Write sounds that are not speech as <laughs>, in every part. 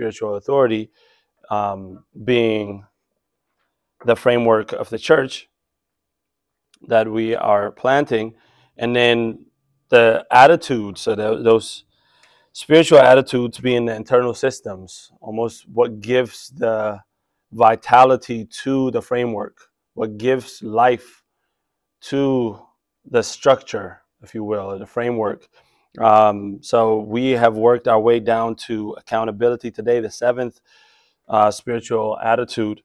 spiritual authority um, being the framework of the church that we are planting, and then the attitudes, so the, those spiritual attitudes being the internal systems, almost what gives the vitality to the framework, what gives life to the structure, if you will, the framework. Um, so we have worked our way down to accountability today, the seventh uh, spiritual attitude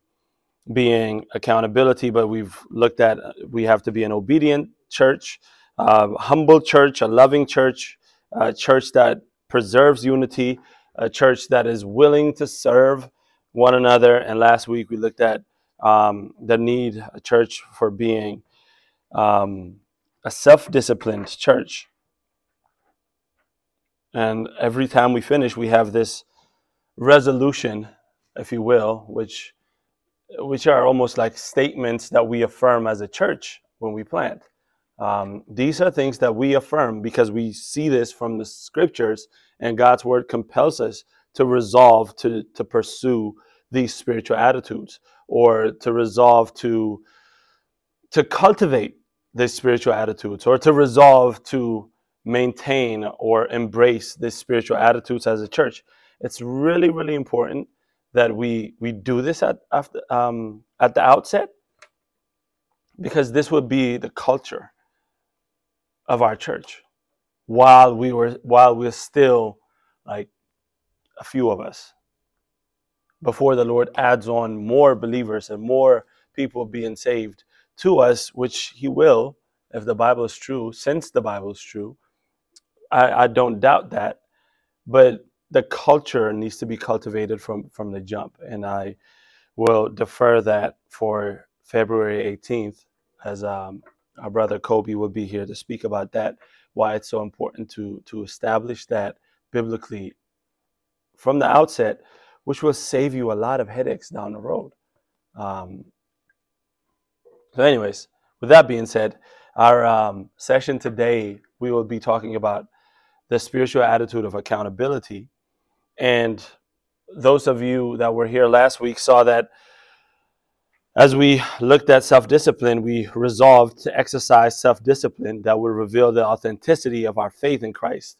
being accountability, but we've looked at we have to be an obedient church, uh, humble church, a loving church, a church that preserves unity, a church that is willing to serve one another. And last week we looked at um, the need a church for being um, a self-disciplined church. And every time we finish, we have this resolution, if you will, which which are almost like statements that we affirm as a church when we plant. Um, these are things that we affirm because we see this from the scriptures, and God's word compels us to resolve to, to pursue these spiritual attitudes or to resolve to, to cultivate these spiritual attitudes or to resolve to maintain or embrace these spiritual attitudes as a church. It's really, really important that we we do this at after, um, at the outset because this would be the culture of our church while we were while we're still like a few of us before the Lord adds on more believers and more people being saved to us, which He will, if the Bible is true, since the Bible is true. I, I don't doubt that. But the culture needs to be cultivated from from the jump and i will defer that for february 18th as um, our brother kobe will be here to speak about that why it's so important to to establish that biblically from the outset which will save you a lot of headaches down the road um, so anyways with that being said our um, session today we will be talking about the spiritual attitude of accountability and those of you that were here last week saw that as we looked at self discipline, we resolved to exercise self discipline that would reveal the authenticity of our faith in Christ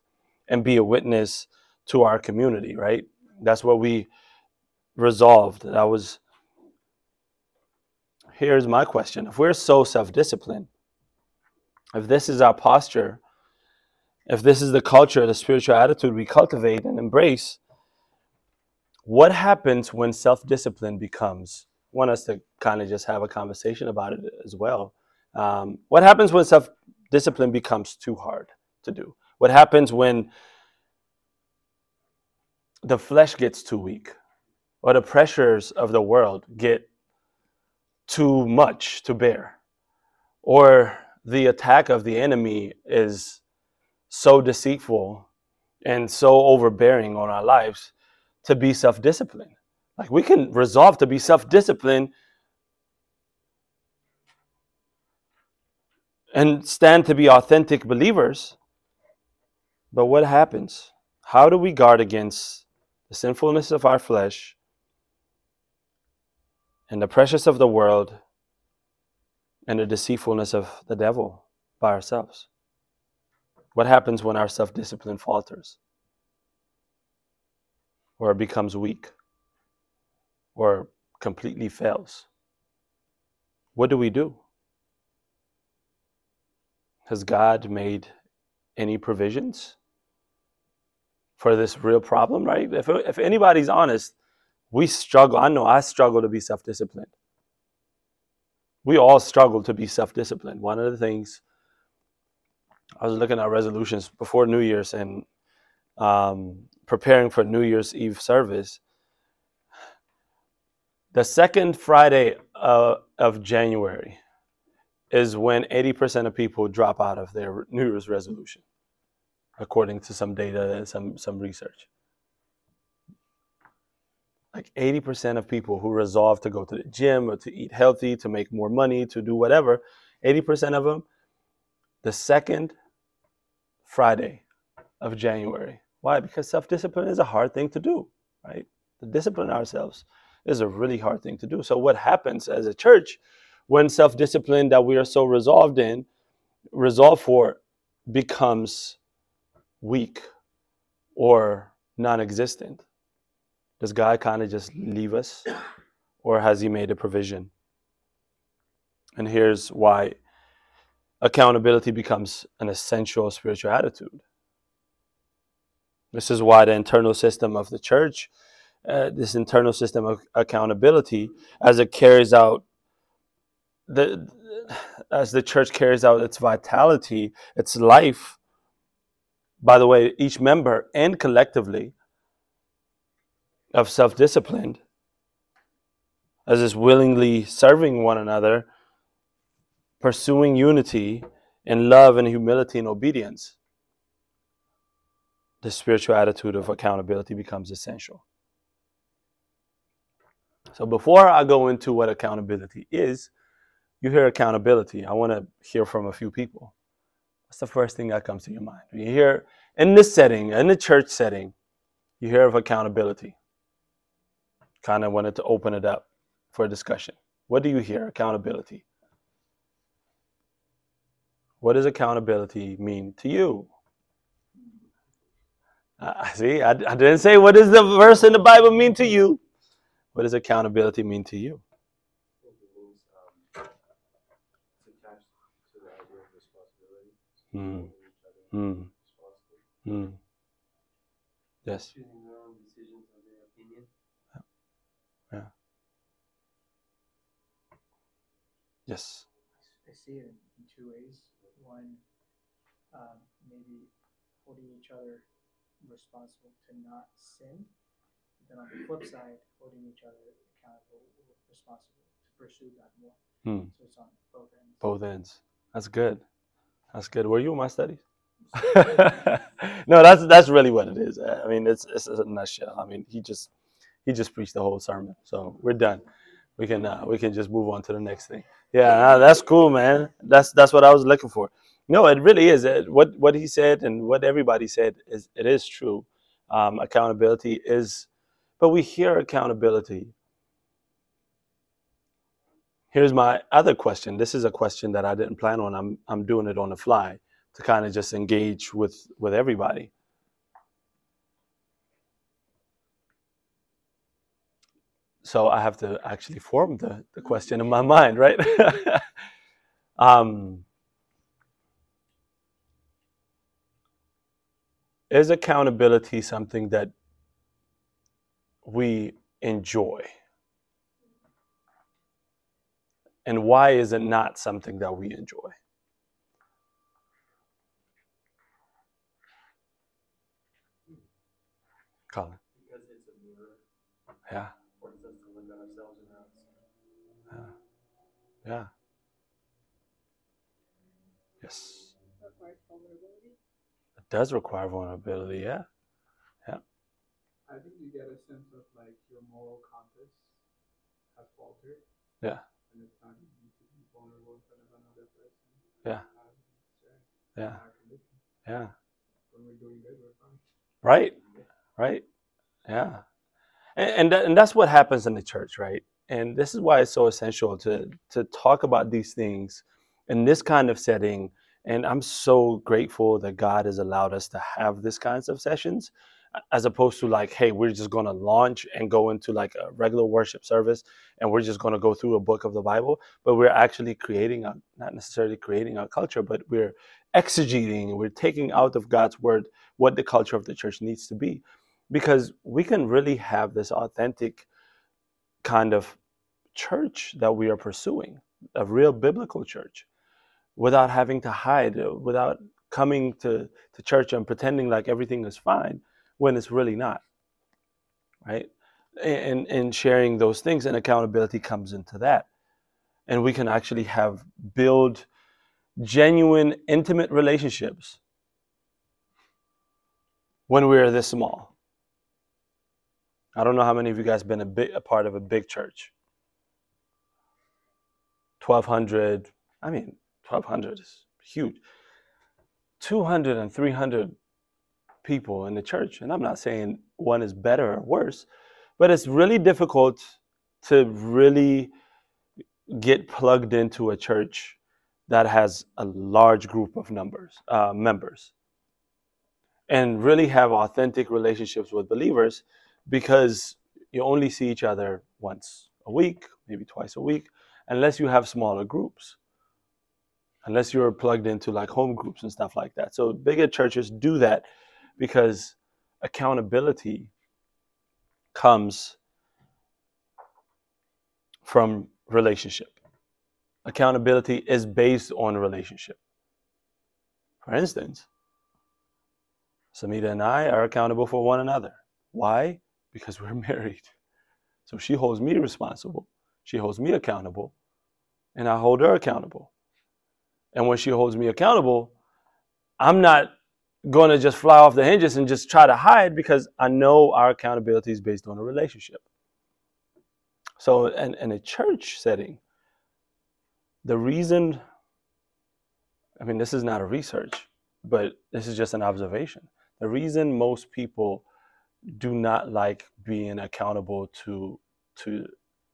and be a witness to our community, right? That's what we resolved. That was. Here's my question If we're so self disciplined, if this is our posture, if this is the culture, the spiritual attitude we cultivate and embrace, what happens when self-discipline becomes I want us to kind of just have a conversation about it as well um, what happens when self-discipline becomes too hard to do? What happens when the flesh gets too weak or the pressures of the world get too much to bear or the attack of the enemy is so deceitful and so overbearing on our lives to be self disciplined. Like we can resolve to be self disciplined and stand to be authentic believers. But what happens? How do we guard against the sinfulness of our flesh and the precious of the world and the deceitfulness of the devil by ourselves? What happens when our self discipline falters? or becomes weak or completely fails. What do we do? Has God made any provisions for this real problem, right? If, if anybody's honest, we struggle. I know I struggle to be self disciplined. We all struggle to be self disciplined. One of the things I was looking at resolutions before New Year's, and um, preparing for New Year's Eve service, the second Friday uh, of January is when 80% of people drop out of their New Year's resolution, according to some data and some, some research. Like 80% of people who resolve to go to the gym or to eat healthy, to make more money, to do whatever, 80% of them, the second Friday of January why? Because self discipline is a hard thing to do, right? To discipline ourselves is a really hard thing to do. So, what happens as a church when self discipline that we are so resolved in, resolved for, becomes weak or non existent? Does God kind of just leave us or has He made a provision? And here's why accountability becomes an essential spiritual attitude. This is why the internal system of the church, uh, this internal system of accountability, as it carries out the as the church carries out its vitality, its life. By the way, each member and collectively of self-disciplined, as is willingly serving one another, pursuing unity in love and humility and obedience, the spiritual attitude of accountability becomes essential. So before I go into what accountability is, you hear accountability. I want to hear from a few people. What's the first thing that comes to your mind? You hear in this setting, in the church setting, you hear of accountability. Kind of wanted to open it up for discussion. What do you hear? Accountability. What does accountability mean to you? Uh, <laughs> see, I, I didn't say what does the verse in the Bible mean to you. What does accountability mean to you? Mm. Mm. Mm. Yes. Yeah. Yes. I see it in two ways. Um, maybe holding each other responsible to not sin. Then on the flip side, holding each other accountable responsible to pursue God more. Hmm. So it's on both ends. Both ends. That's good. That's good. Were you in my studies? <laughs> no, that's that's really what it is. I mean, it's it's a nutshell. I mean, he just he just preached the whole sermon. So we're done. We can uh, we can just move on to the next thing. Yeah, that's cool, man. That's that's what I was looking for. No, it really is. It, what what he said and what everybody said is it is true. Um, accountability is, but we hear accountability. Here's my other question. This is a question that I didn't plan on. I'm I'm doing it on the fly to kind of just engage with with everybody. So I have to actually form the, the question in my mind, right? <laughs> um, is accountability something that we enjoy? And why is it not something that we enjoy? Colin. Because it's a mirror. Yeah. Yeah. Yeah. Yes. requires vulnerability. It does require vulnerability. Yeah. Yeah. I think you get a sense of like your moral compass has faltered. Yeah. And it's time you need to be vulnerable in front of another person. Yeah. Yeah. Yeah. When we're doing good, we're fine. Right. Right. Yeah. And and, that, and that's what happens in the church, right? And this is why it's so essential to to talk about these things in this kind of setting. And I'm so grateful that God has allowed us to have this kinds of sessions as opposed to like, hey, we're just going to launch and go into like a regular worship service and we're just going to go through a book of the Bible, but we're actually creating a, not necessarily creating a culture, but we're exegeting, we're taking out of God's word what the culture of the church needs to be. Because we can really have this authentic kind of church that we are pursuing, a real biblical church, without having to hide, uh, without coming to, to church and pretending like everything is fine when it's really not right? And and sharing those things and accountability comes into that. And we can actually have build genuine intimate relationships when we're this small i don't know how many of you guys been a big a part of a big church 1200 i mean 1200 is huge 200 and 300 people in the church. And I'm not saying one is better or worse, but it's really difficult to really get plugged into a church that has a large group of numbers uh, members and really have authentic relationships with believers because you only see each other once a week maybe twice a week unless you have smaller groups unless you're plugged into like home groups and stuff like that so bigger churches do that because accountability comes from relationship. Accountability is based on relationship. For instance, Samita and I are accountable for one another. Why? Because we're <laughs> married. So she holds me responsible, she holds me accountable, and I hold her accountable. And when she holds me accountable, I'm not going to just fly off the hinges and just try to hide because I know our accountability is based on a relationship. So, in, in a church setting, the reason, I mean, this is not a research, but this is just an observation. The reason most people do not like being accountable to to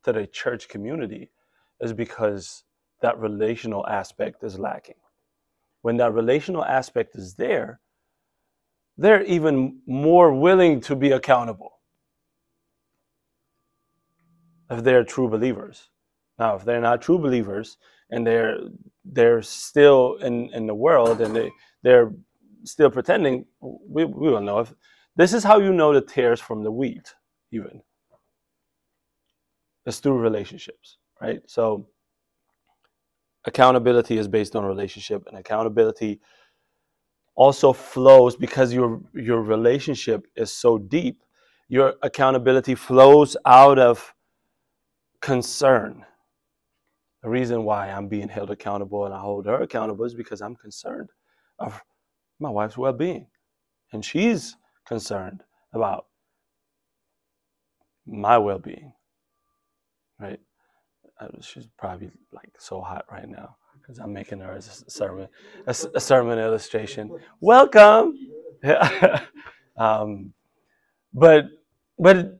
to the church community is because that relational aspect is lacking. When that relational aspect is there, they're even more willing to be accountable if they're true believers. Now, if they're not true believers and they're they're still in, in the world and they, they're still pretending, we, we don't know if this is how you know the tares from the wheat, even. It's through relationships, right? So accountability is based on relationship and accountability also flows because your your relationship is so deep your accountability flows out of concern the reason why i'm being held accountable and i hold her accountable is because i'm concerned of my wife's well-being and she's concerned about my well-being right uh, she's probably like so hot right now because I'm making her a sermon, a, a sermon illustration. Welcome. <laughs> um, but but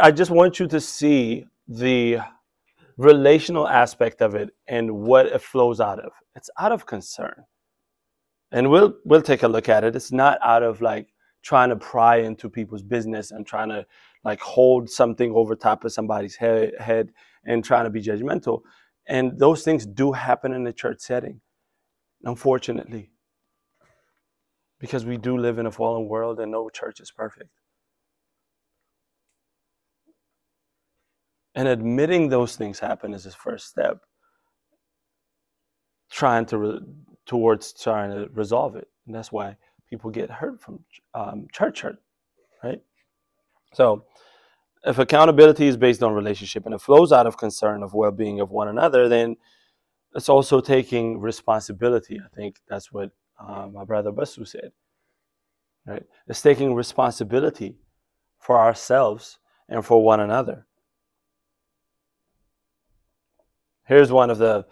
I just want you to see the relational aspect of it and what it flows out of. It's out of concern, and we'll we'll take a look at it. It's not out of like trying to pry into people's business and trying to like hold something over top of somebody's head, head and trying to be judgmental. And those things do happen in the church setting, unfortunately. Because we do live in a fallen world and no church is perfect. And admitting those things happen is his first step. Trying to re- towards trying to resolve it, and that's why people get hurt from um, church hurt, right? So, if accountability is based on relationship and it flows out of concern of well-being of one another then it's also taking responsibility i think that's what uh, my brother basu said right it's taking responsibility for ourselves and for one another here's one of the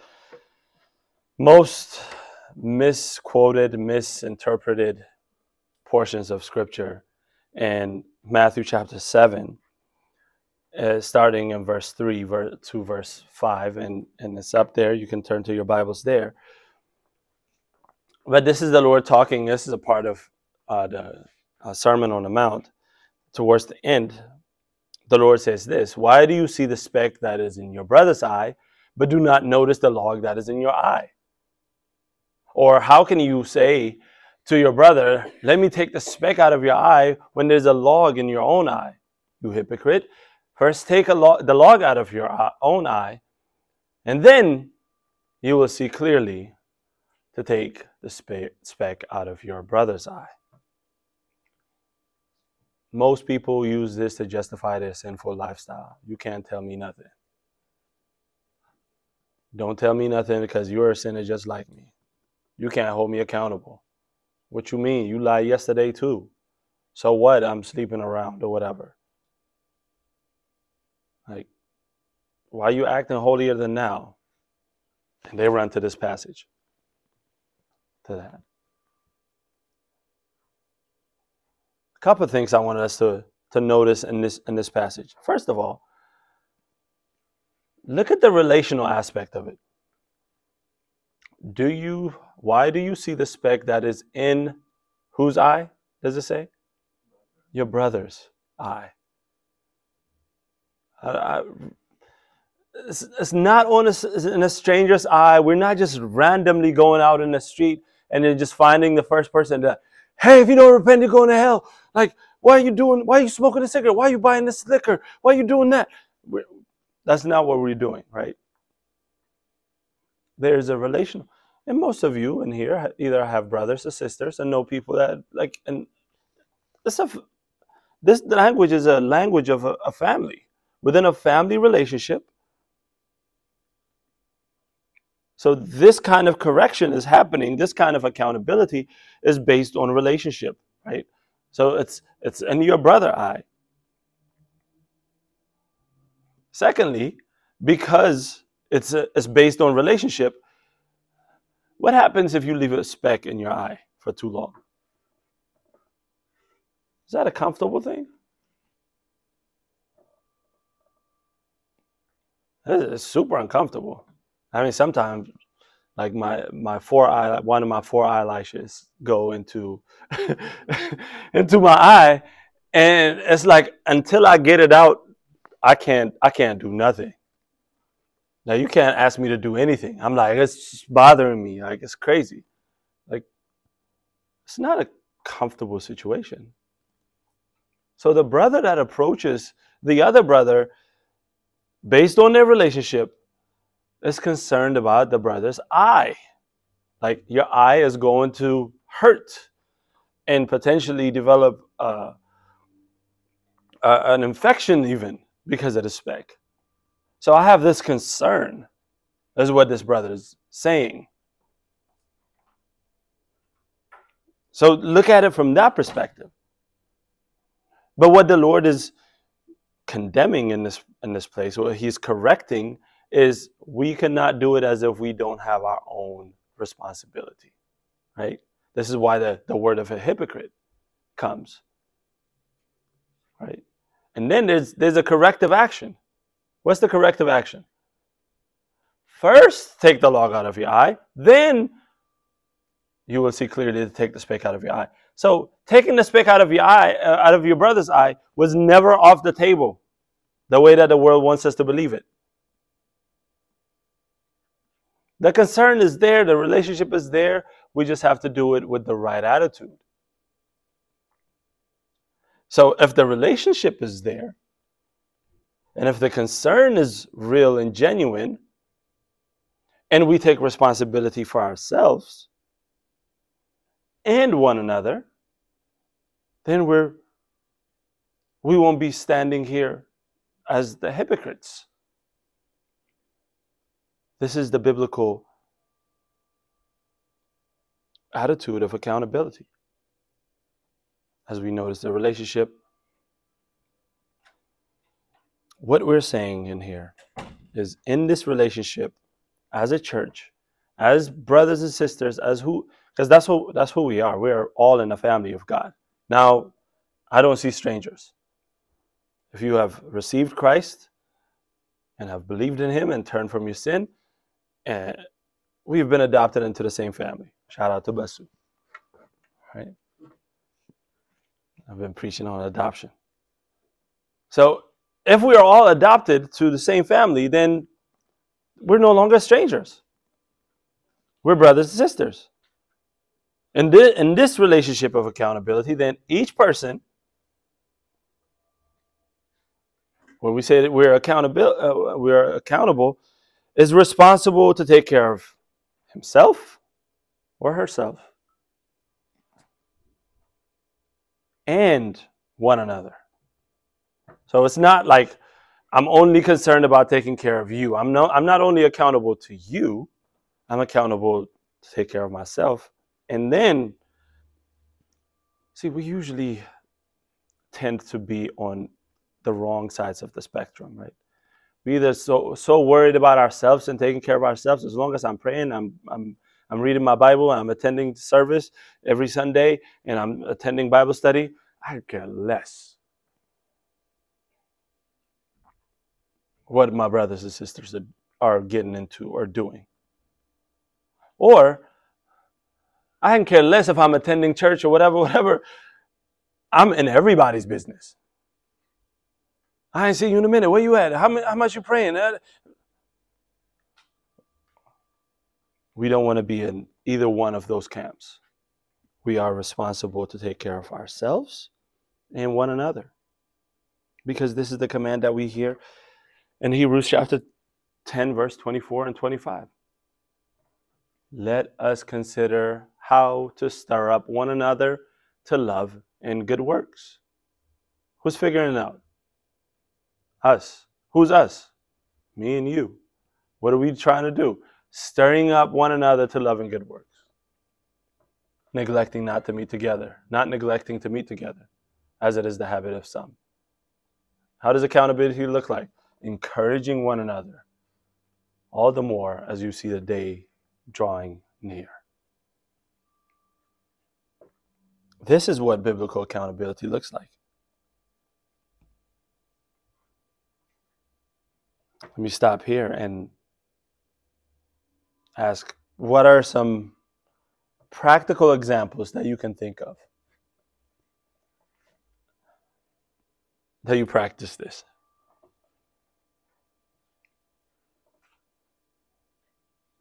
most misquoted misinterpreted portions of scripture. In matthew chapter 7 uh, starting in verse 3 ver- to verse 5 and, and it's up there. You can turn to your bibles there. But this is the lord talking. This is a part of uh, the uh, sermon on the mount. Towards the end the lord says this why do you see the speck that is in your brother's eye but do not notice the log that is in your eye? Or how can you say to your brother let me take the speck out of your eye when there's a log in your own eye you hypocrite First, take log, the log out of your uh, own eye, and then you will see clearly to take the speck out of your brother's eye. Most people use this to justify their sinful lifestyle. You can't tell me nothing. Don't tell me nothing because you're a sinner just like me. You can't hold me accountable. What you mean? You lied yesterday too. So what? I'm sleeping around or whatever. Like, why are you acting holier than now? And they run to this passage, to that. A couple of things I wanted us to to notice in this in this passage. First of all, look at the relational aspect of it. Do you why do you see the speck that is in whose eye? Does it say? Your brother's eye. I, I, it's, it's not on a, in a stranger's eye. We're not just randomly going out in the street and then just finding the first person to, hey, if you don't repent, you're going to hell. Like, why are you doing? Why are you smoking a cigarette? Why are you buying this liquor? Why are you doing that? We're, that's not what we're doing, right? There's a relation, and most of you in here either have brothers or sisters and know people that like, and this stuff. This language is a language of a, a family within a family relationship So this kind of correction is happening. This kind of accountability is based on relationship, right? So it's it's in your brother eye. Secondly, because it's a, it's based on relationship, what happens if you leave a speck in your eye for too long? Is that a comfortable thing? It's super uncomfortable. I mean, sometimes like my my four eye one of my four eyelashes go into <laughs> into my eye, and it's like until I get it out, I can't I can't do nothing. Now you can't ask me to do anything. I'm like it's bothering me. Like it's crazy. Like it's not a comfortable situation. So the brother that approaches the other brother based on their relationship is concerned about the brother's eye. Like your eye is going to hurt and potentially develop uh, uh, an infection even because of the speck. So I have this concern, This is what this brother is saying. So look at it from that perspective. But what the Lord is condemning in this in this place, what he's correcting is we cannot do it as if we don't have our own responsibility, right? This is why the, the word of a hypocrite comes, right? And then there's, there's a corrective action. What's the corrective action? First, take the log out of your eye, then you will see clearly to take the speck out of your eye. So, taking the speck out of your eye, uh, out of your brother's eye, was never off the table, the way that the world wants us to believe it. The concern is there, the relationship is there. We just have to do it with the right attitude. So if the relationship is there, and if the concern is real and genuine, and we take responsibility for ourselves and one another, then we're we won't be standing here as the hypocrites. This is the biblical attitude of accountability. As we notice the relationship, what we're saying in here is in this relationship, as a church, as brothers and sisters, as who, because that's who that's who we are. We are all in the family of God. Now, I don't see strangers. If you have received Christ and have believed in Him and turned from your sin, and we've been adopted into the same family. Shout out to Basu. Right? I've been preaching on adoption. So if we are all adopted to the same family, then we're no longer strangers. We're brothers and sisters. In this, in this relationship of accountability, then each person, when we say that we're accountable, uh, we're accountable is responsible to take care of himself or herself and one another. So it's not like I'm only concerned about taking care of you. I'm not, I'm not only accountable to you, I'm accountable to take care of myself. And then, see, we usually tend to be on the wrong sides of the spectrum, right? we either so so worried about ourselves and taking care of ourselves. As long as I'm praying, I'm I'm I'm reading my Bible, I'm attending service every Sunday, and I'm attending Bible study. I care less what my brothers and sisters are, getting into or doing. Or I can care less if I'm attending church or whatever, <laughs> whatever. I'm in everybody's business. I ain't see you in a minute. Where you at? How, how much you praying? Uh, We don't want to be in either one of those camps. We are responsible to take care of ourselves and one another. Because this is the command that we hear in Hebrews chapter 10, verse 24 and 25. Let us consider how to stir up one another to love and good works. Who's figuring it out? Us. Who's us? Me and you. What are we trying to do? Stirring up one another to love and good works. Neglecting not to meet together, not neglecting to meet together, as it is the habit of some. How does accountability look like? Encouraging one another, all the more as you see the day drawing near. This is what biblical accountability looks like. Let me stop here and ask what are some practical examples that you can think of that you practice this?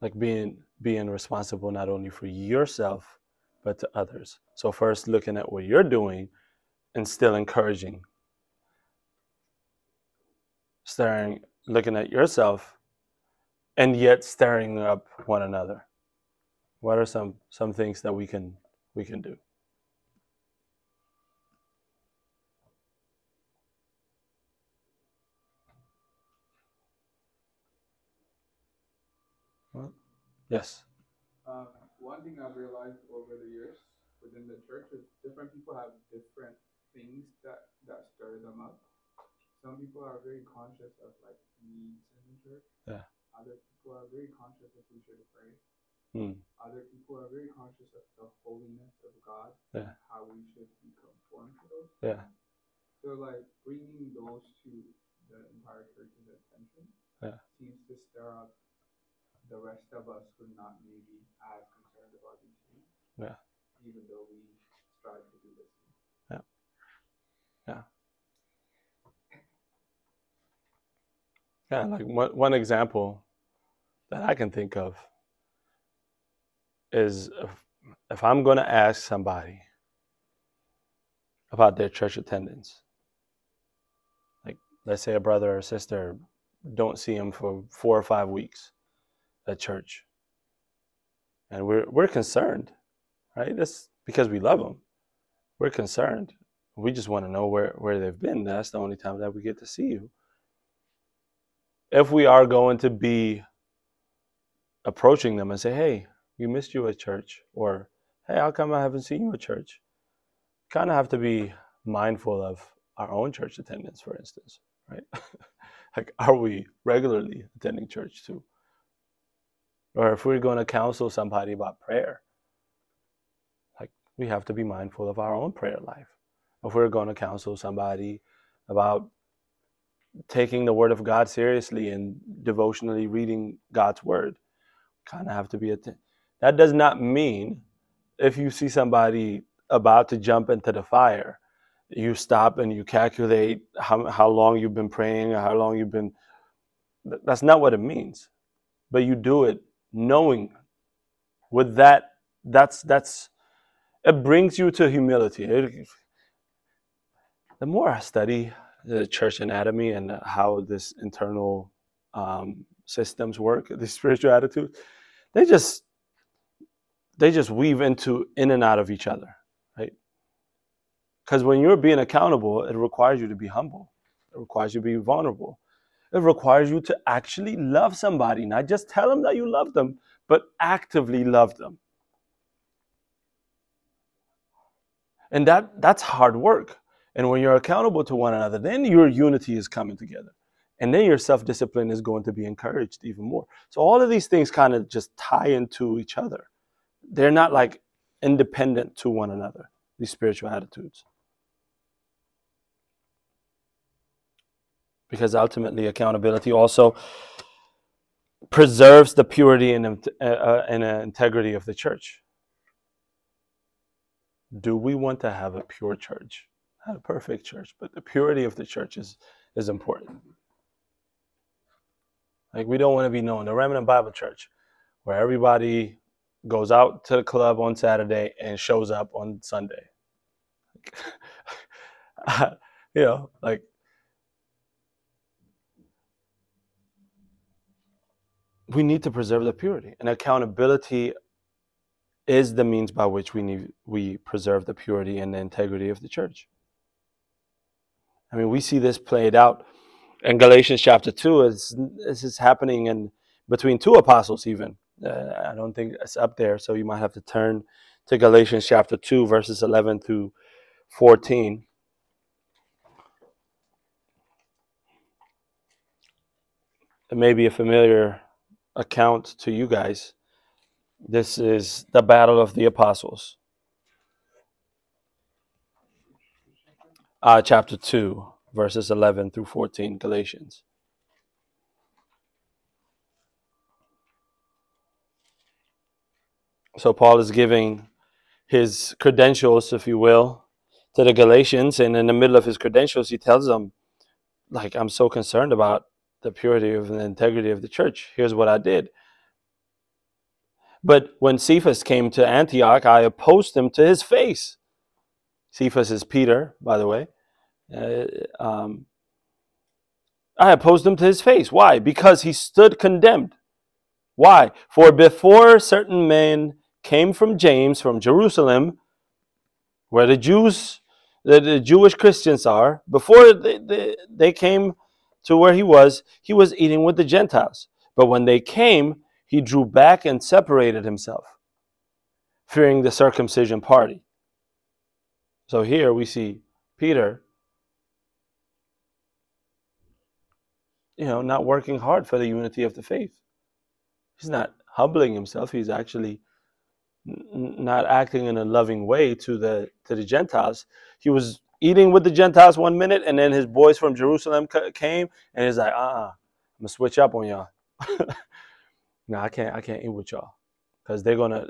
Like being being responsible not only for yourself but to others. So first looking at what you're doing and still encouraging. Staring looking at yourself and yet stirring up one another. What are some some things that we can we can do? Yes. Um, one thing I've realized over the years within the church is different people have different things that that stir them up. Some people are very conscious of like needs in the church. Yeah. Other people are very conscious of we should pray. Hmm. Other people are very conscious of the holiness of God. Yeah. How we should be conformed to those. Yeah. So like bringing those to the entire church's attention Yeah. seems to stir up the rest of us would not maybe as concerned about these things. Yeah. Even though we strive to do this. Yeah. Yeah. Yeah, like one, one example that I can think of is if, if I'm going to ask somebody about their church attendance, like let's say a brother or sister don't see him for four or five weeks at church, and we're we're concerned, right? That's because we love them. We're concerned. We just want to know where where they've been. That's the only time that we get to see you if we are going to be approaching them and say, hey, we missed you at church, or hey, how come I haven't seen you at church? Kind of have to be mindful of our own church attendance, for instance, right? <laughs> like, are we regularly attending church too? Or if we're going to counsel somebody about prayer, like, we have to be mindful of our own prayer life. If we're going to counsel somebody about taking the word of God seriously and devotionally reading God's word. Kind of have to be a. T- that does not mean if you see somebody about to jump into the fire, you stop and you calculate how how long you've been praying, or how long you've been. That's not what it means, but you do it knowing. With that, that's that's it brings you to humility. It, the more I study the church anatomy and how this internal um, systems work, the <laughs> spiritual attitude, they just they just weave into in and out of each other, right? Because when you're being accountable, it requires you to be humble. It requires you to be vulnerable. It requires you to actually love somebody, not just tell them that you love them, but actively love them. And that that's hard work. And when you're accountable to one another, then your unity is coming together. And then your self discipline is going to be encouraged even more. So all of these things kind of just tie into each other. They're not like independent to one another, these spiritual attitudes. Because ultimately accountability also preserves the purity and, uh, uh, and uh, integrity of the church. Do we want to have a pure church? Not a perfect church, but the purity of the church is, is important. Like we don't want to be known, the Remnant Bible Church, where everybody goes out to the club on Saturday and shows up on Sunday. <laughs> you know, like we need to preserve the purity and accountability is the means by which we need we preserve the purity and the integrity of the church. I mean we see this played out in galatians chapter 2 it's, this is happening in between two apostles even. Uh, i don't think it's up there so you might have to turn to galatians chapter 2 verses 11 through 14 it may be a familiar account to you guys. This is the battle of the apostles. Uh, chapter 2, verses 11 through 14, Galatians. So, Paul is giving his credentials, if you will, to the Galatians. And in the middle of his credentials, he tells them, like, I'm so concerned about the purity of the integrity of the church. Here's what I did. But when Cephas came to Antioch, I opposed him to his face. Cephas is Peter, by the way. Uh, um, I opposed him to his face. Why? Because he stood condemned. Why? For before certain men came from James, from Jerusalem, where the Jews, the, the Jewish Christians are, before they, they, they came to where he was, he was eating with the Gentiles. But when they came, he drew back and separated himself, fearing the circumcision party. So here we see Peter, you know, not working hard for the unity of the faith. He's not humbling himself. He's actually not acting in a loving way to the to the Gentiles. He was eating with the Gentiles one minute, and then his boys from Jerusalem came, and he's like, uh, uh-uh, I'm gonna switch up on y'all. <laughs> no, I can't, I can't eat with y'all, because they're gonna.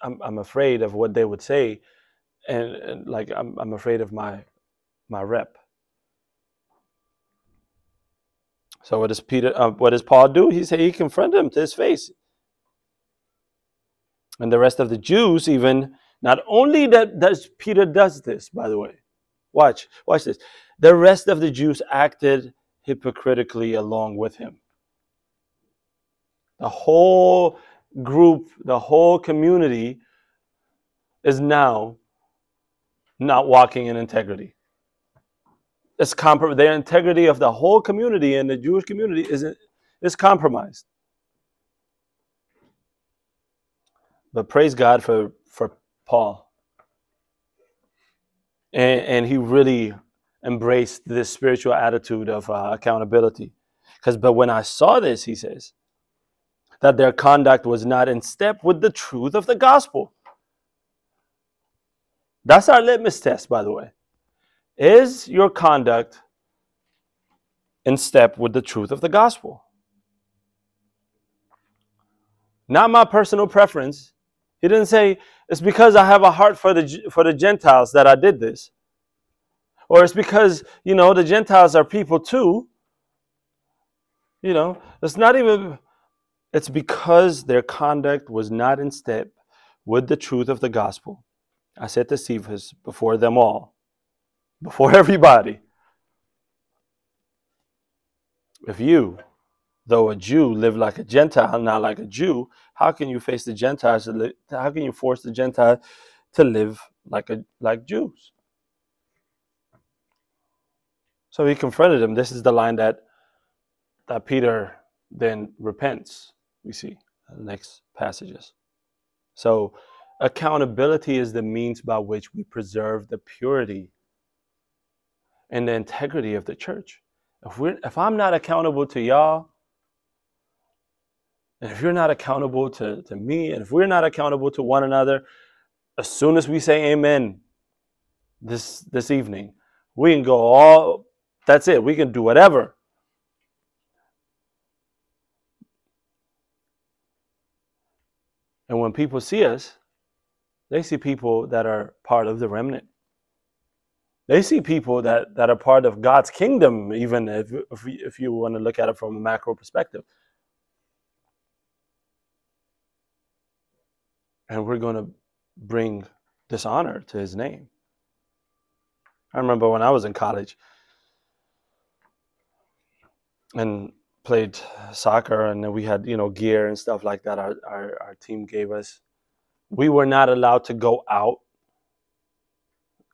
I'm, I'm afraid of what they would say, and, and like I'm, I'm afraid of my, my rep. So what does Peter? Uh, what does Paul do? He said he confronted him to his face. And the rest of the Jews, even not only that does Peter does this, by the way, Watch, watch this. The rest of the Jews acted hypocritically along with him. The whole group, the whole community is now not walking in integrity. It's comprom- the integrity of the whole community and the Jewish community is, is compromised. But praise God for, for Paul and, and he really embraced this spiritual attitude of uh, accountability. Because, but when I saw this, he says, that their conduct was not in step with the truth of the gospel. That's our litmus test, by the way. Is your conduct in step with the truth of the gospel? Not my personal preference. He didn't say, it's because I have a heart for the, for the Gentiles that I did this. Or it's because, you know, the Gentiles are people too. You know, it's not even, it's because their conduct was not in step with the truth of the gospel. I said to Cephas before them all, before <laughs> everybody. If you though a Jew live like a Gentile, not like a Jew, how can you face the Gentiles? To live, how can you force the Gentile to live like a like Jews? So he confronted him. This is the line that that Peter then repents. We see the next passages. So accountability is the means by which we preserve the purity and the integrity of the church. If we're if I'm not accountable to y'all, and if you're not accountable to, to me, and if we're not accountable to one another, as soon as we say amen this this evening, we can go all that's it. We can do whatever. And when people see us, they see people that are part of the remnant. They see people that, that are part of God's kingdom, even if, if, if you want to look at it from a macro perspective. And we're going to bring dishonor to his name. I remember when I was in college and played soccer and we had, you know, gear and stuff like that our, our, our team gave us. We were not allowed to go out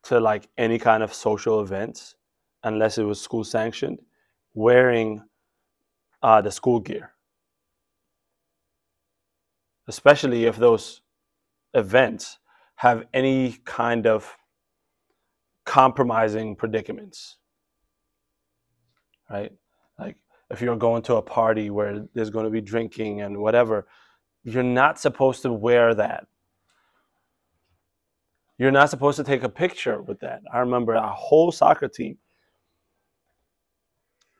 to like any kind of social events unless it was school sanctioned wearing uh, the school gear. Especially if those events have any kind of compromising predicaments. Right? Like if you're going to a party where there's going to be drinking and whatever, you're not supposed to wear that. You're not supposed to take a picture with that. I remember a whole soccer team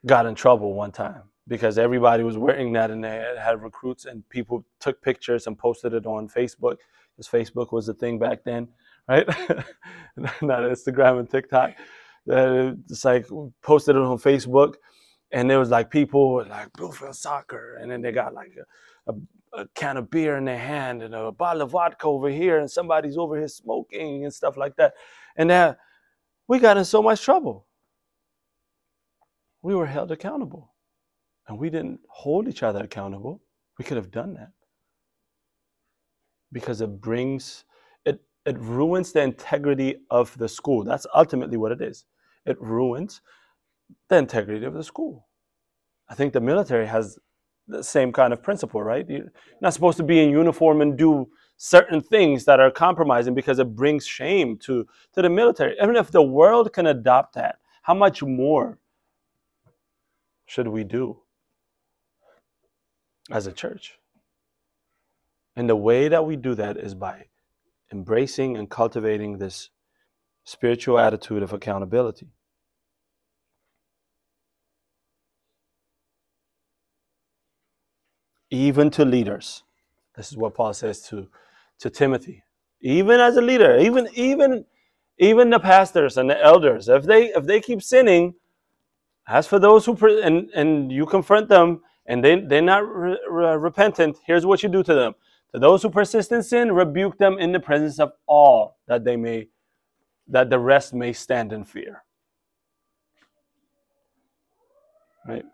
got in trouble one time because everybody was wearing that and they had recruits and people took pictures and posted it on Facebook because Facebook was the thing back then, right? <laughs> Not Instagram and TikTok. It's like posted it on Facebook, and there was like people like Bluefield Soccer, and then they got like a, a, a, can of beer in their hand and a bottle of vodka over here, and somebody's over here smoking and stuff like that, and that we got in so much trouble. We were held accountable, and we didn't hold each other accountable. We could have done that because it brings it it ruins the integrity of the school. That's ultimately what it is. It ruins the integrity of the school. I think the military has the same kind of principle, right? You're not supposed to be in uniform and do certain things that are compromising because it brings shame to, to the military. Even if the world can adopt that, how much more should we do as a church? And the way that we do that is by embracing and cultivating this spiritual attitude of accountability. Even to leaders. This is what Paul says to, to Timothy. Even as a leader, even even even the pastors and the elders, if they if they keep sinning, as for those who pre- and and you confront them and they they're not re- re- repentant, here's what you do to them to those who persist in sin, rebuke them in the presence of all, that they may, that the rest may stand in fear. Right?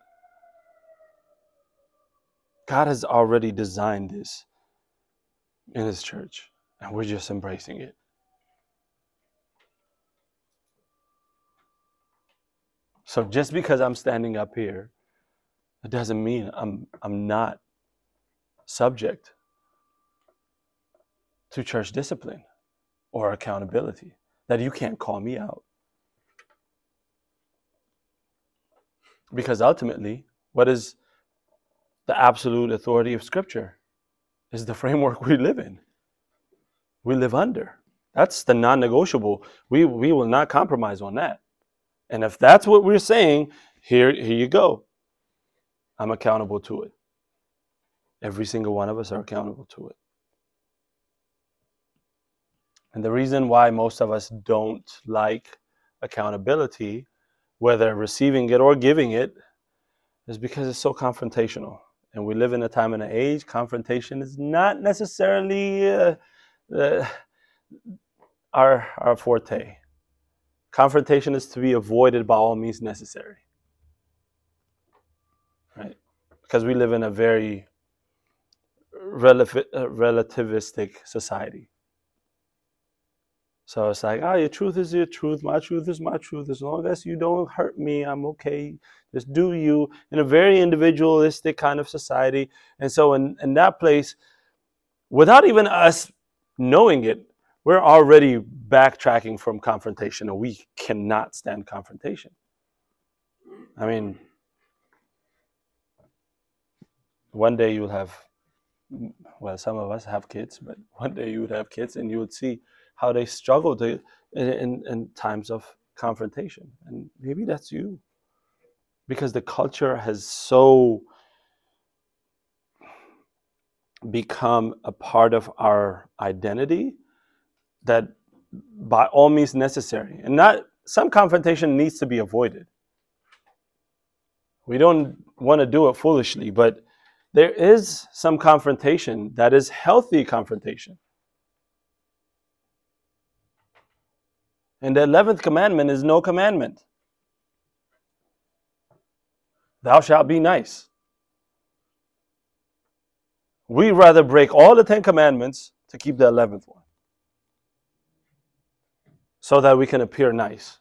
God has already designed this in His church, and we're just embracing it. So just because I'm standing up here, it doesn't mean I'm I'm not subject to church discipline or accountability, that you can't call me out. Because ultimately, what is the absolute authority of Scripture? Is the framework <laughs> we live in. We live under. That's the non negotiable. We, we will not compromise on that. And if that's what we're saying, here, here you go. I'm accountable to it. Every single one of us are accountable to it. And the reason why most of us don't like accountability, whether receiving it or giving it, is because it's so confrontational. And we live in a time and an age, confrontation is not necessarily uh, uh, our, our forte. Confrontation is to be avoided by all means necessary. Right? Because we live in a very uh, relativistic society. So it's like, ah, oh, your truth is your truth. My truth is my truth. As long as you don't hurt me, I'm okay. Just do you in a very individualistic kind of society. And so, in, in that place, without even us knowing it, we're already backtracking from confrontation, and we cannot stand confrontation. I mean, one day you'll have, well, some of us have kids, but <laughs> one day you would have kids and you would see how they struggle to, in, in, in times of confrontation. And maybe that's you. Because the culture has so become a part of our identity that by all means necessary and not some confrontation needs to be avoided we don't want to do it foolishly but there is some confrontation that is healthy confrontation and the 11th commandment is no commandment thou shalt be nice we rather break all the Ten Commandments to keep the 11th one so that we can appear nice.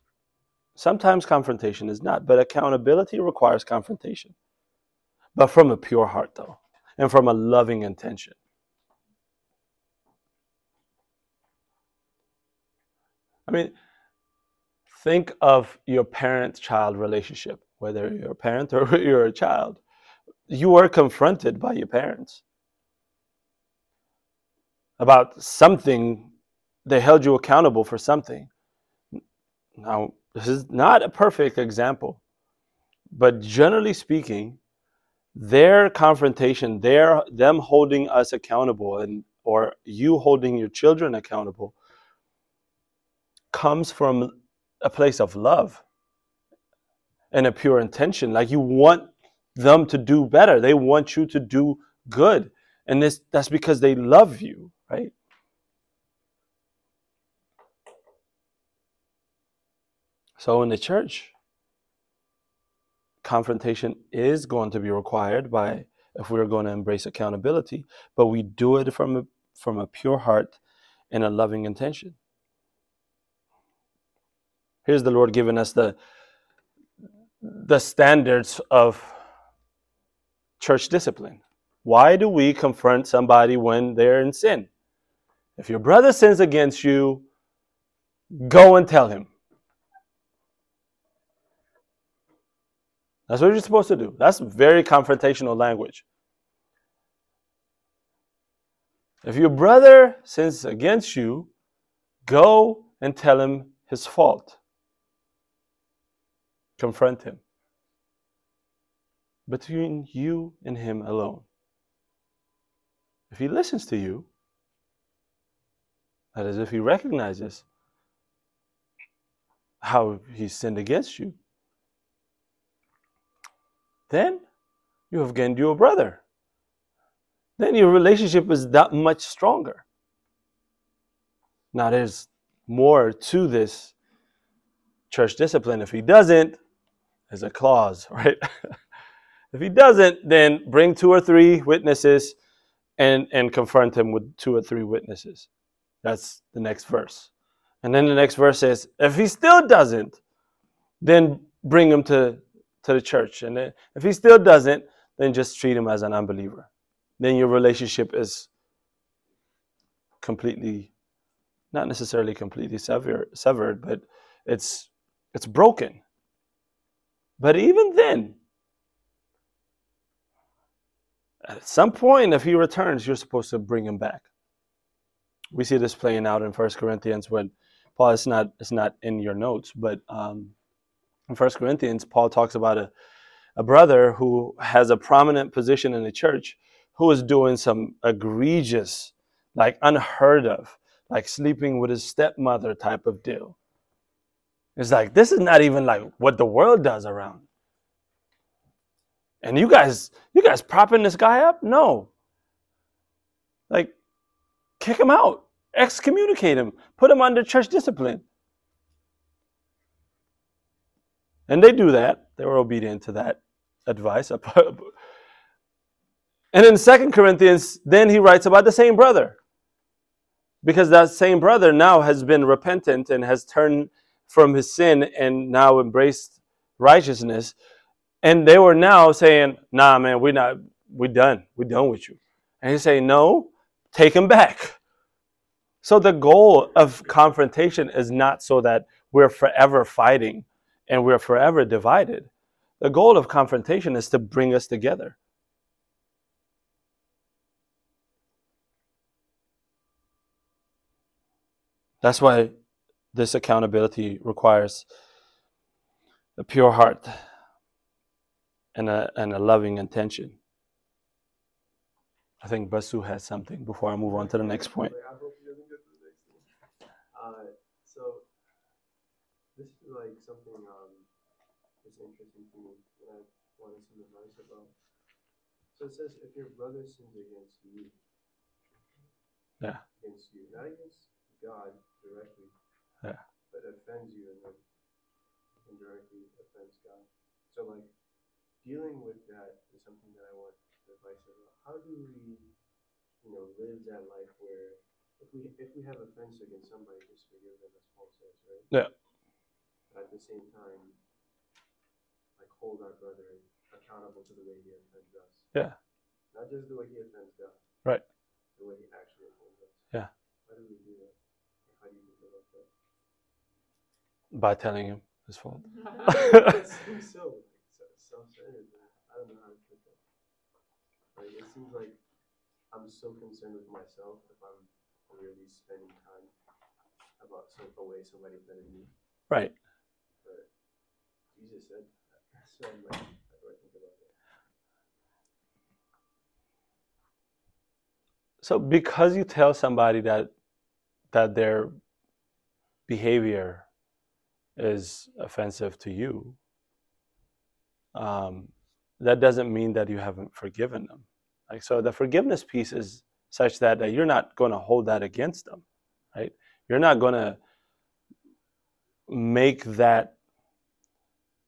Sometimes confrontation is not, but accountability requires confrontation. But from a pure heart, though, and from a loving intention. I mean, think of your parent child relationship, whether you're a parent or <laughs> you're a child. You are confronted by your parents about something, they held you accountable for something. Now, this is not a perfect example, but generally speaking, their confrontation, their them holding us accountable and or you holding your children accountable comes from a place of love and a pure intention. Like you want them to do better. They want you to do good. And this that's because they love you right? So in the church, confrontation is going to be required by if we're going to embrace accountability, but we do it from a, from a pure heart and a loving intention. Here's the Lord giving us the the standards of church discipline. Why do we confront somebody when they're in sin? If your brother sins against you, go and tell him. That's what you're supposed to do. That's very confrontational language. If your brother sins against you, go and tell him his fault. Confront him. Between you and him alone. If he listens to you, that is, if he recognizes how he sinned against you, then you have gained your brother. Then your relationship is that much stronger. Now, there's more to this church discipline. If he doesn't, there's a clause, <laughs> right? if he doesn't, then bring two or three witnesses and, and confront him with two or three witnesses. That's the next verse. And then the next verse says, if he still doesn't, then bring him to, to the church. And if he still doesn't, then just treat him as an unbeliever. Then your relationship is completely, not necessarily completely sever, severed, but it's it's broken. But even then, at some point, if he returns, you're supposed to bring him back we see this playing out in First Corinthians when Paul is not it's not in your notes, but um, in First Corinthians, Paul talks about a a brother who has a prominent position in the church who is doing some egregious, like unheard of, like sleeping with his stepmother type of deal. It's like this is not even like what the world does around. And you guys, you guys propping this guy up? No. Like kick him out, excommunicate him, put him under church discipline. And they do that. They were obedient to that advice. <laughs> And in Second Corinthians, then he writes about the same brother. Because that same brother now has been repentant and has turned from his sin and now embraced righteousness. And they were now saying, nah, man, we're not, we're done. We're done with you. And he's saying, no, take him back. So the goal of confrontation is not so that we're forever fighting and we're forever divided. The goal of confrontation is to bring us together. That's why this accountability requires a pure heart and a, and a loving intention. I think Basu has something before I move on to the next point. I hope he doesn't get to the next one. Uh, so this is like something um that's interesting to me that I wanted some advice about. So it says if your brother sins against you, Yeah. against you, not against God directly, Yeah. but offends you and then indirectly offends God. So like dealing with that is something that I want advice about. How do we, you know, live that life where if we if we have offense against somebody, just forgive them as Paul says, right? Yeah. But at the same time, like hold our brother accountable to the way he offends us. Yeah. Not just the way he offends God. Right. The way he actually offends us. Yeah. How do we do that? How do you think about that? By telling him his fault. it seems so so- self-centered. I don't know how to put that. Like it seems like I'm so concerned with myself if I'm really spending time about some a way somebody offended me. Right. But Jesus said that. So I'm like, how do I think about that? So because you tell somebody that that their behavior is offensive to you, um, that doesn't mean that you haven't forgiven them. Like so, the forgiveness piece is such that, that you're not going to hold that against them, right? You're not going to make that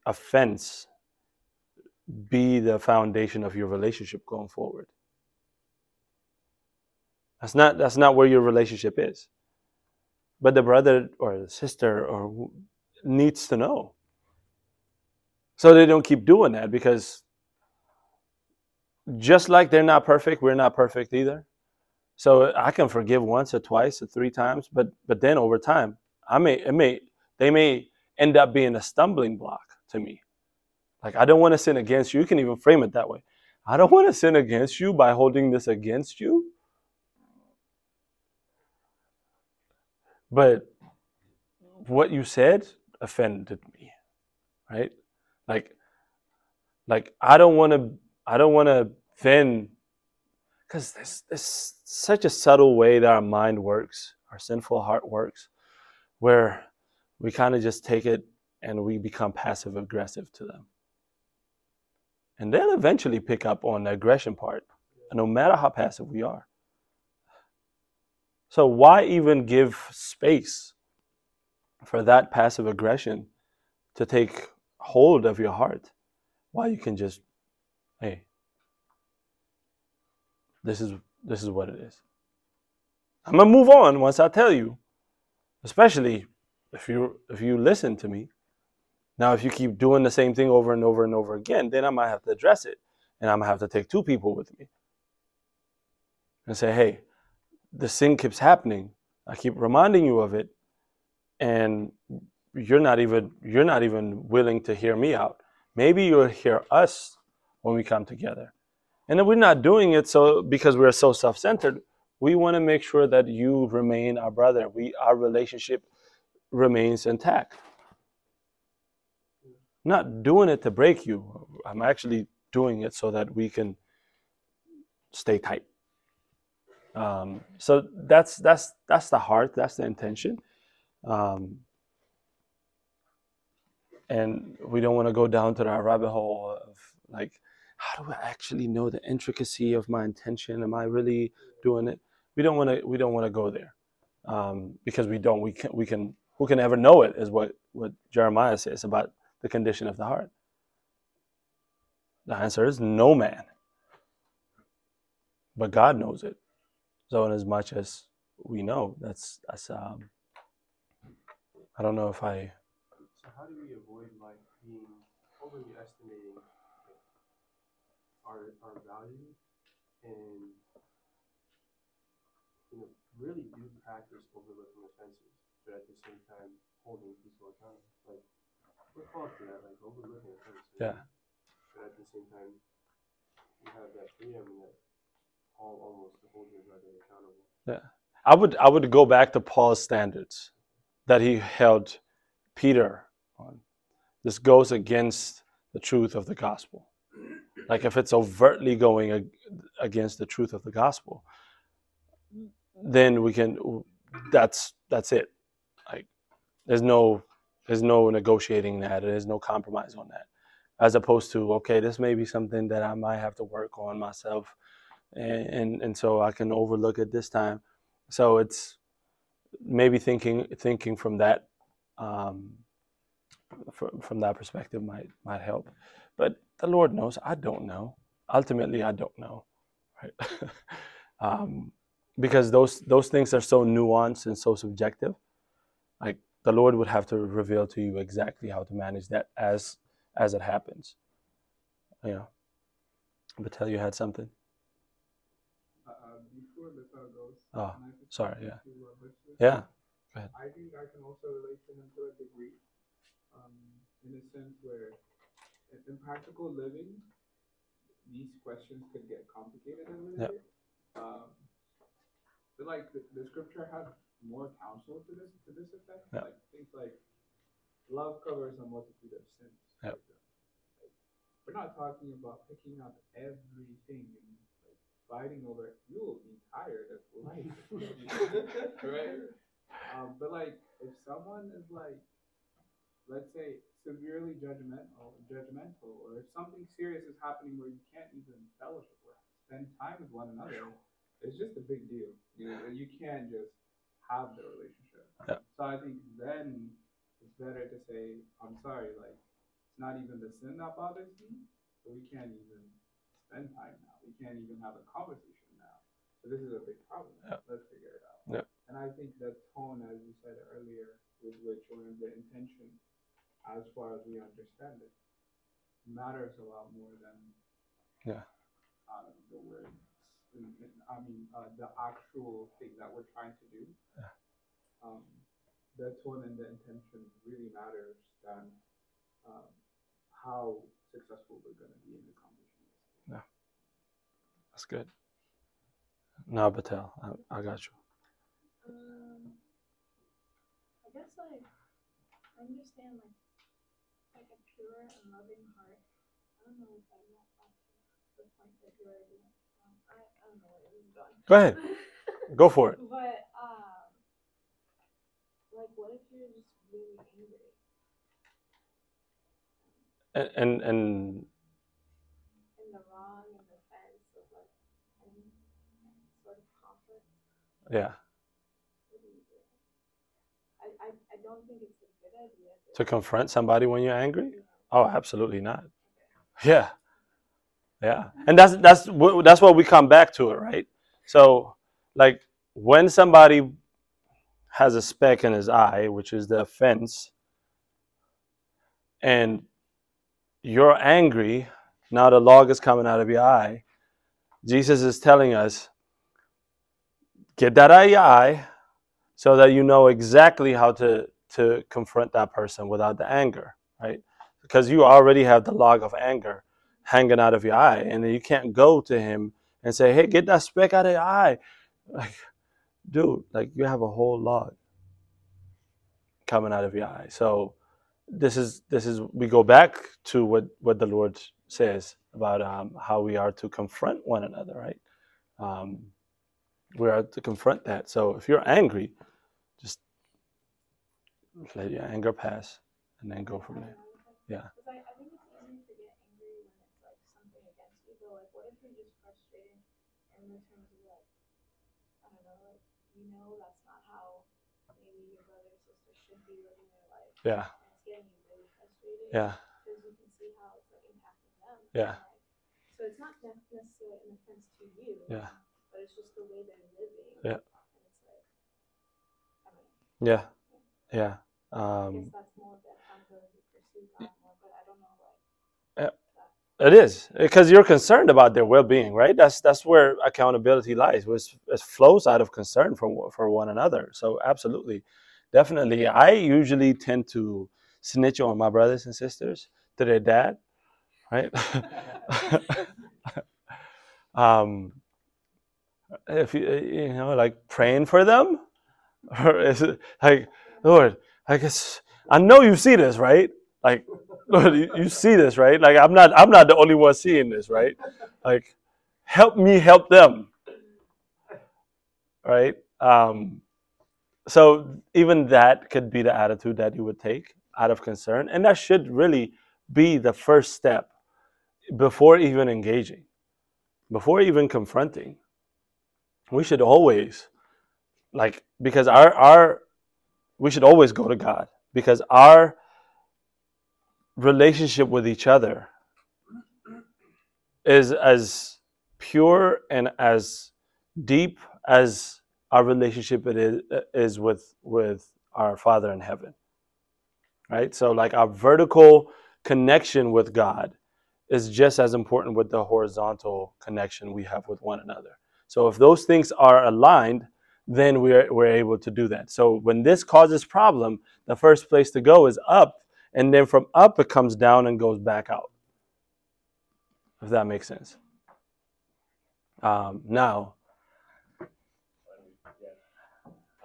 offense be the foundation of your relationship going forward. That's not that's not where your relationship is. But the brother or the sister or needs to know. So they don't keep doing that because just like they're not perfect, we're not perfect either. So I can forgive once or twice or three times, but but then over time, I may it may they may end up being a stumbling block to me. Like I don't want to sin against you. You can even frame it that way. I don't want to sin against you by holding this against you. But what you said offended me. Right? Like like I don't want to I don't want to then because there's, there's such a subtle way that our mind works, our sinful heart works, where we kind of just take it and we become passive aggressive to them. And they'll eventually pick up on the aggression part, no matter how passive we are. So, why even give space for that passive aggression to take hold of your heart? Why you can just, hey, this is this is what it is. I'm gonna move on once I tell you, especially if you if you listen to me. Now, if you keep doing the same thing over and over and over again, then I might have to address it, and I'm gonna have to take two people with me and say, "Hey, the sin keeps happening. I keep reminding you of it, and you're not even you're not even willing to hear me out. Maybe you'll hear us when we come together." And then we're not doing it so because we're so self-centered. We want to make sure that you remain our brother. We our relationship remains intact. Not doing it to break you. I'm actually doing it so that we can stay tight. Um, so that's that's that's the heart. That's the intention. Um, and we don't want to go down to that rabbit hole of like how do I actually know the intricacy of my intention? Am I really doing it? We don't want to. We don't want to go there um, because we don't. We can. We can. Who can ever know it? Is what what Jeremiah says about the condition of the heart. The answer is no man, but God knows it. So, in as much as we know, that's that's. Um, I don't know if I. So how do we avoid like being overly estimating our our value and you know really do practice overlooking offenses, but at the same time holding people accountable. Like we're called to that, like overlooking offenses. Yeah. But at the same time, you have that freedom that Paul almost to hold your brother accountable. Yeah. I would I would go back to Paul's standards that he held Peter on. This goes against the truth of the gospel. Like if it's overtly going against the truth of the gospel, then we can. That's that's it. Like there's no there's no negotiating that. There's no compromise on that. As opposed to okay, this may be something that I might have to work on myself, and and, and so I can overlook it this time. So it's maybe thinking thinking from that um, from, from that perspective might might help. But the Lord knows. I don't know. Ultimately, I don't know, right? <laughs> um, because those those things are so nuanced and so subjective. Like the Lord would have to reveal to you exactly how to manage that as as it happens. Yeah. But tell you had something. Uh, uh, before the goes, Oh, can I just sorry, ask yeah. you a question? Yeah. I think I can also relate to him to a degree, um, in a sense where in, in practical living, these questions could get complicated a little Yep. bit. Um, but like the, the scripture has more counsel to this to this effect. Yep. Like things like love covers a multitude of sins. Yep. Like, we're not talking about picking up everything and like fighting over. You will be tired of life, <laughs> right? Um, but like, if someone is like, let's say, severely judgmental, judgmental, or if something serious is happening where you can't even fellowship or spend time with one another, it's just a big deal. You know, you can't just have the relationship. Yeah. So I think then it's better to say, I'm sorry, like it's not even the sin that bothers me, but we can't even spend time now. We can't even have a conversation now. So this is a big problem. Yeah. Let's figure it out. Yeah. And I think that tone, as you said earlier, with which or the intention, as far as we understand it, matters a lot more than Yeah. uh, the words. I mean, uh, the actual thing that we're trying to do. Yeah. Um, the tone and the intention really matters than um, how successful we're going to be in the this. That's good. No, Batel, I, I got you. Um, I guess like I understand like like a pure and loving heart. I don't know if I'm not up the point that you're already. Um, I I don't know where this is going. Go ahead. <laughs> Go for it. But um, like what if you're just really angry? And and, and in the wrong and the fence of like any sort of conflict? Yeah, What do you do? I, I, I don't think it's a good idea to confront somebody when you're angry. Oh, absolutely not. Yeah, yeah, and that's that's that's what we come back to it, right? So, like when somebody has a speck in his eye, which is the offense, and you're angry, now the log is coming out of your eye. Jesus is telling us, get that out of your eye, so that you know exactly how to to confront that person without the anger, right? Because you already have the log of anger hanging out of your eye, and you can't go to him and say, "Hey, get that speck out of your eye." Like, dude, like you have a whole log coming out of your eye. So this is this is we go back to what what the Lord says about um, how we are to confront one another, right? Um, we are to confront that. So if you're angry, just let your anger pass and then go from there. Yeah. Because I, I think it's easy to get angry when it's like something against you, but like what if you're just frustrated in the terms of like, I don't know, like you know that's not how maybe your brother or sister should be living their life. Yeah. And getting you really frustrated. Yeah. Because you can see how it's impacting them. Yeah. so it's not necessarily an offense to you. Yeah. It's just the way they're living. Yeah. Like, I mean, Yeah. Yeah. Um, guess that's more of the accountability to pursue God more, but I don't know like. It is because you're concerned about their well-being, right? That's that's where accountability lies. Which it flows out of concern for one- for one another. So absolutely, definitely. I usually tend to snitch on my brothers and sisters to their dad, right? <laughs> <laughs> um, if you you know like praying for them, <laughs> or is it like Lord? I guess I know you see this, right? Like <laughs> Lord, you, you see this, right? Like I'm not I'm not the only one seeing this, right? Like help me help them. Right? Um, so even that could be the attitude that you would take out of concern. And that should really be the first step before even engaging, before even confronting. We should always, like, because our, our, we should always go to God because our relationship with each other is as pure and as deep as our relationship it is, is with with our Father in heaven. Right? So like our vertical connection with God is just as important with the horizontal connection we have with one another. So if those things are aligned, then we're, we're able to do that. So when this causes problem, the first place to go is up, and then from up it comes down and goes back out. If that makes sense. Um, now, Yeah.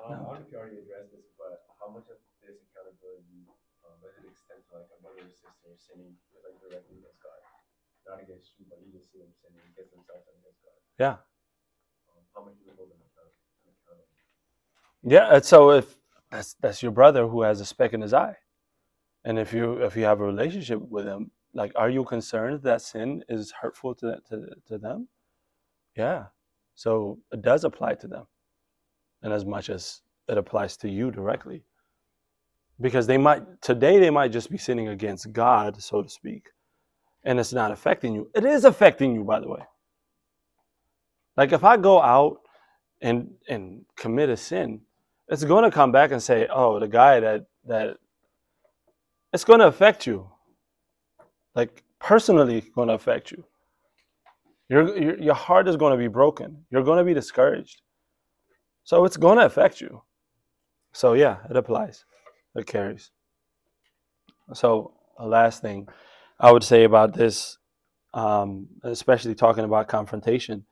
Um, I don't know if you already addressed this, but how much of this accountability um, does it extend to like a brother or sister sinning like directly against God, not against you, but you just see them sinning against themselves and against God? yeah, yeah. Uh, so if that's that's your brother who has a speck in his eye, and if you if you have a relationship with him, like, are you concerned that sin is hurtful to to to them? Yeah. So it does apply to them, and as much as it applies to you directly, because they might today they might just be sinning against God, so to speak, and it's not affecting you. It is affecting you, by the way. Like if I go out and and commit a sin, it's going to come back and say, "Oh, the guy that that." It's going to affect you, like personally, going to affect you. Your, your your heart is going to be broken. You're going to be discouraged. So it's going to affect you. So yeah, it applies. It carries. So the last thing I would say about this, um, especially talking about confrontation,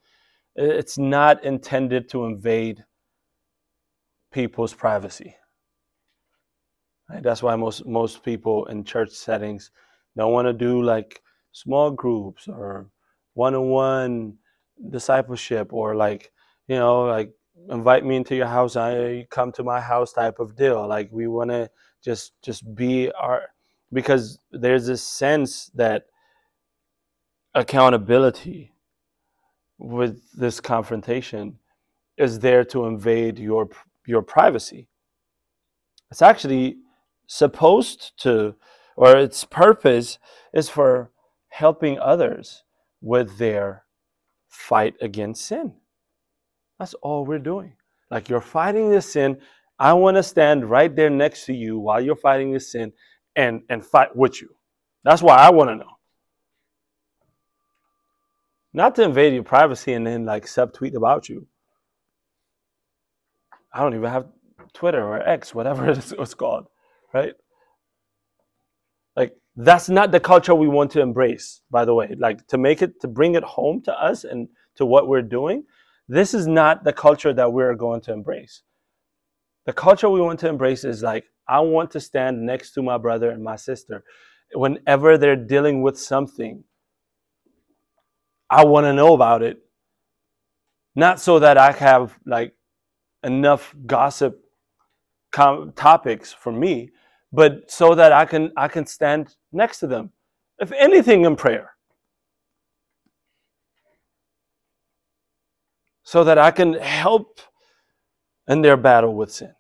it's not intended to invade people's privacy. Right? That's why most most people in church settings don't want to do like small groups or one-on-one discipleship or like you know like invite me into your house I come to my house type of deal. Like we want to just just be our because there's this sense that accountability with this confrontation is there to invade your your privacy. It's actually supposed to or its purpose is for helping others with their fight against sin. That's all we're doing. Like you're fighting this sin, I want to stand right there next to you while you're fighting this sin and and fight with you. That's why I want to know. Not to invade your privacy and then like subtweet about you. I don't even have Twitter or X, whatever <laughs> it's, called, right? Like that's not the culture we want to embrace, by the way. Like to make it to bring it home to us and to what we're doing, this is not the culture that we're going to embrace. The culture we want to embrace is like I want to stand next to my brother and my sister whenever they're dealing with something. I want to know about it. Not so that I have like enough gossip com- topics for me, but so that I can I can stand next to them. If anything in prayer. So that I can help in their battle with sin.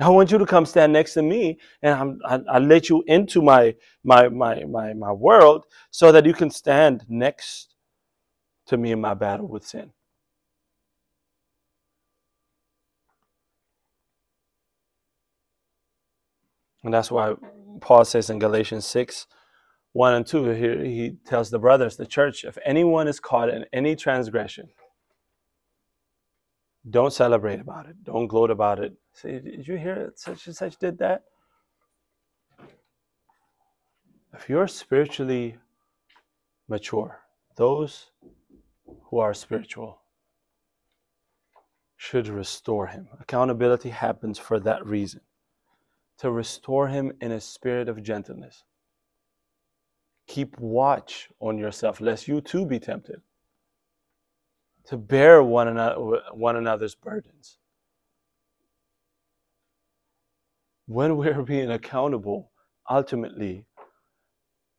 I want you to come stand next to me, and I, I let you into my, my my my my world, so that you can stand next to me in my battle with sin. And that's why Paul says in Galatians 6 1 and 2, he, he tells the brothers, the church, if anyone is caught in any transgression, don't celebrate about it. Don't gloat about it. Say, did you hear it? Such and such did that? If you're spiritually mature, those who are spiritual should restore him. Accountability happens for that reason to restore him in a spirit of gentleness. Keep watch on yourself, lest you too be tempted. to bear one another one another's burdens. When we're being accountable, ultimately,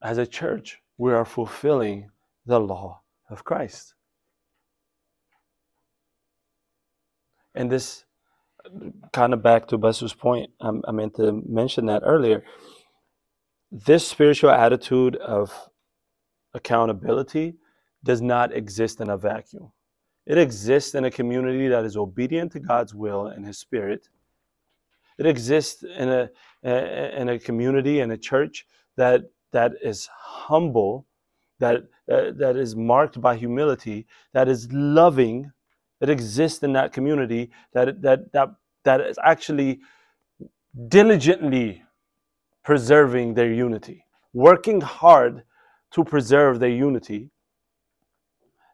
as a church, we are fulfilling the law of Christ. And this kind of back to Buster's point, um, I meant to mention that earlier. This spiritual attitude of accountability does not exist in a vacuum. It exists in a community that is obedient to God's will and His Spirit. It exists in a in a community and a church that that is humble, that uh, that is marked by humility, that is loving, that exists in that community, that that that that is actually diligently preserving their unity, working hard to preserve their unity.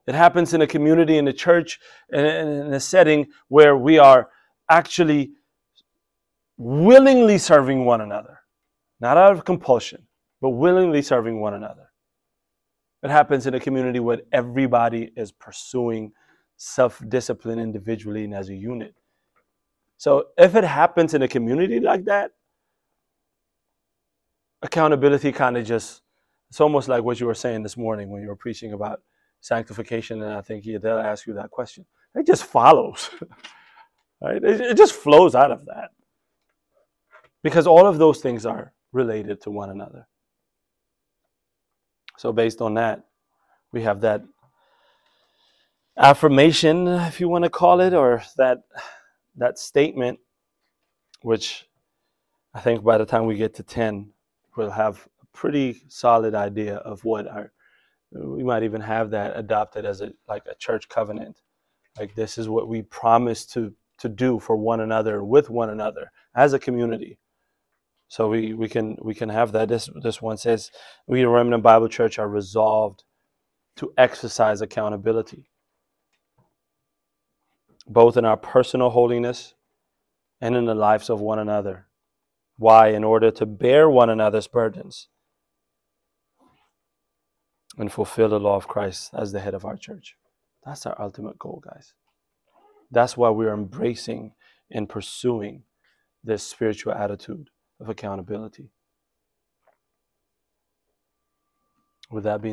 It happens in a community, in a church, in a setting where we are actually willingly serving one another, not out of compulsion, but willingly serving one another. It happens in a community where everybody is pursuing self discipline individually and as a unit. So if it happens in a community like that, accountability kind of just, it's almost like what you were saying this morning when you were preaching about sanctification. And I think they'll ask you that question. It just follows, <laughs> right? It, it just flows out of that. Because all of those things are related to one another. So, based on that, we have that affirmation, if you want to call it, or that that statement, which I think by the time we get to 10, we'll have a pretty solid idea of what our we might even have that adopted as a like a church covenant. Like this is what we promise to to do for one another with one another as a community. So we, we can we can have that. This this one says we the Remnant Bible Church are resolved to exercise accountability, both in our personal holiness and in the lives of one another. Why? In order to bear one another's burdens and fulfill the law of Christ as the head of our church. That's our ultimate goal, guys. That's why we're embracing and pursuing this spiritual attitude of accountability. With that being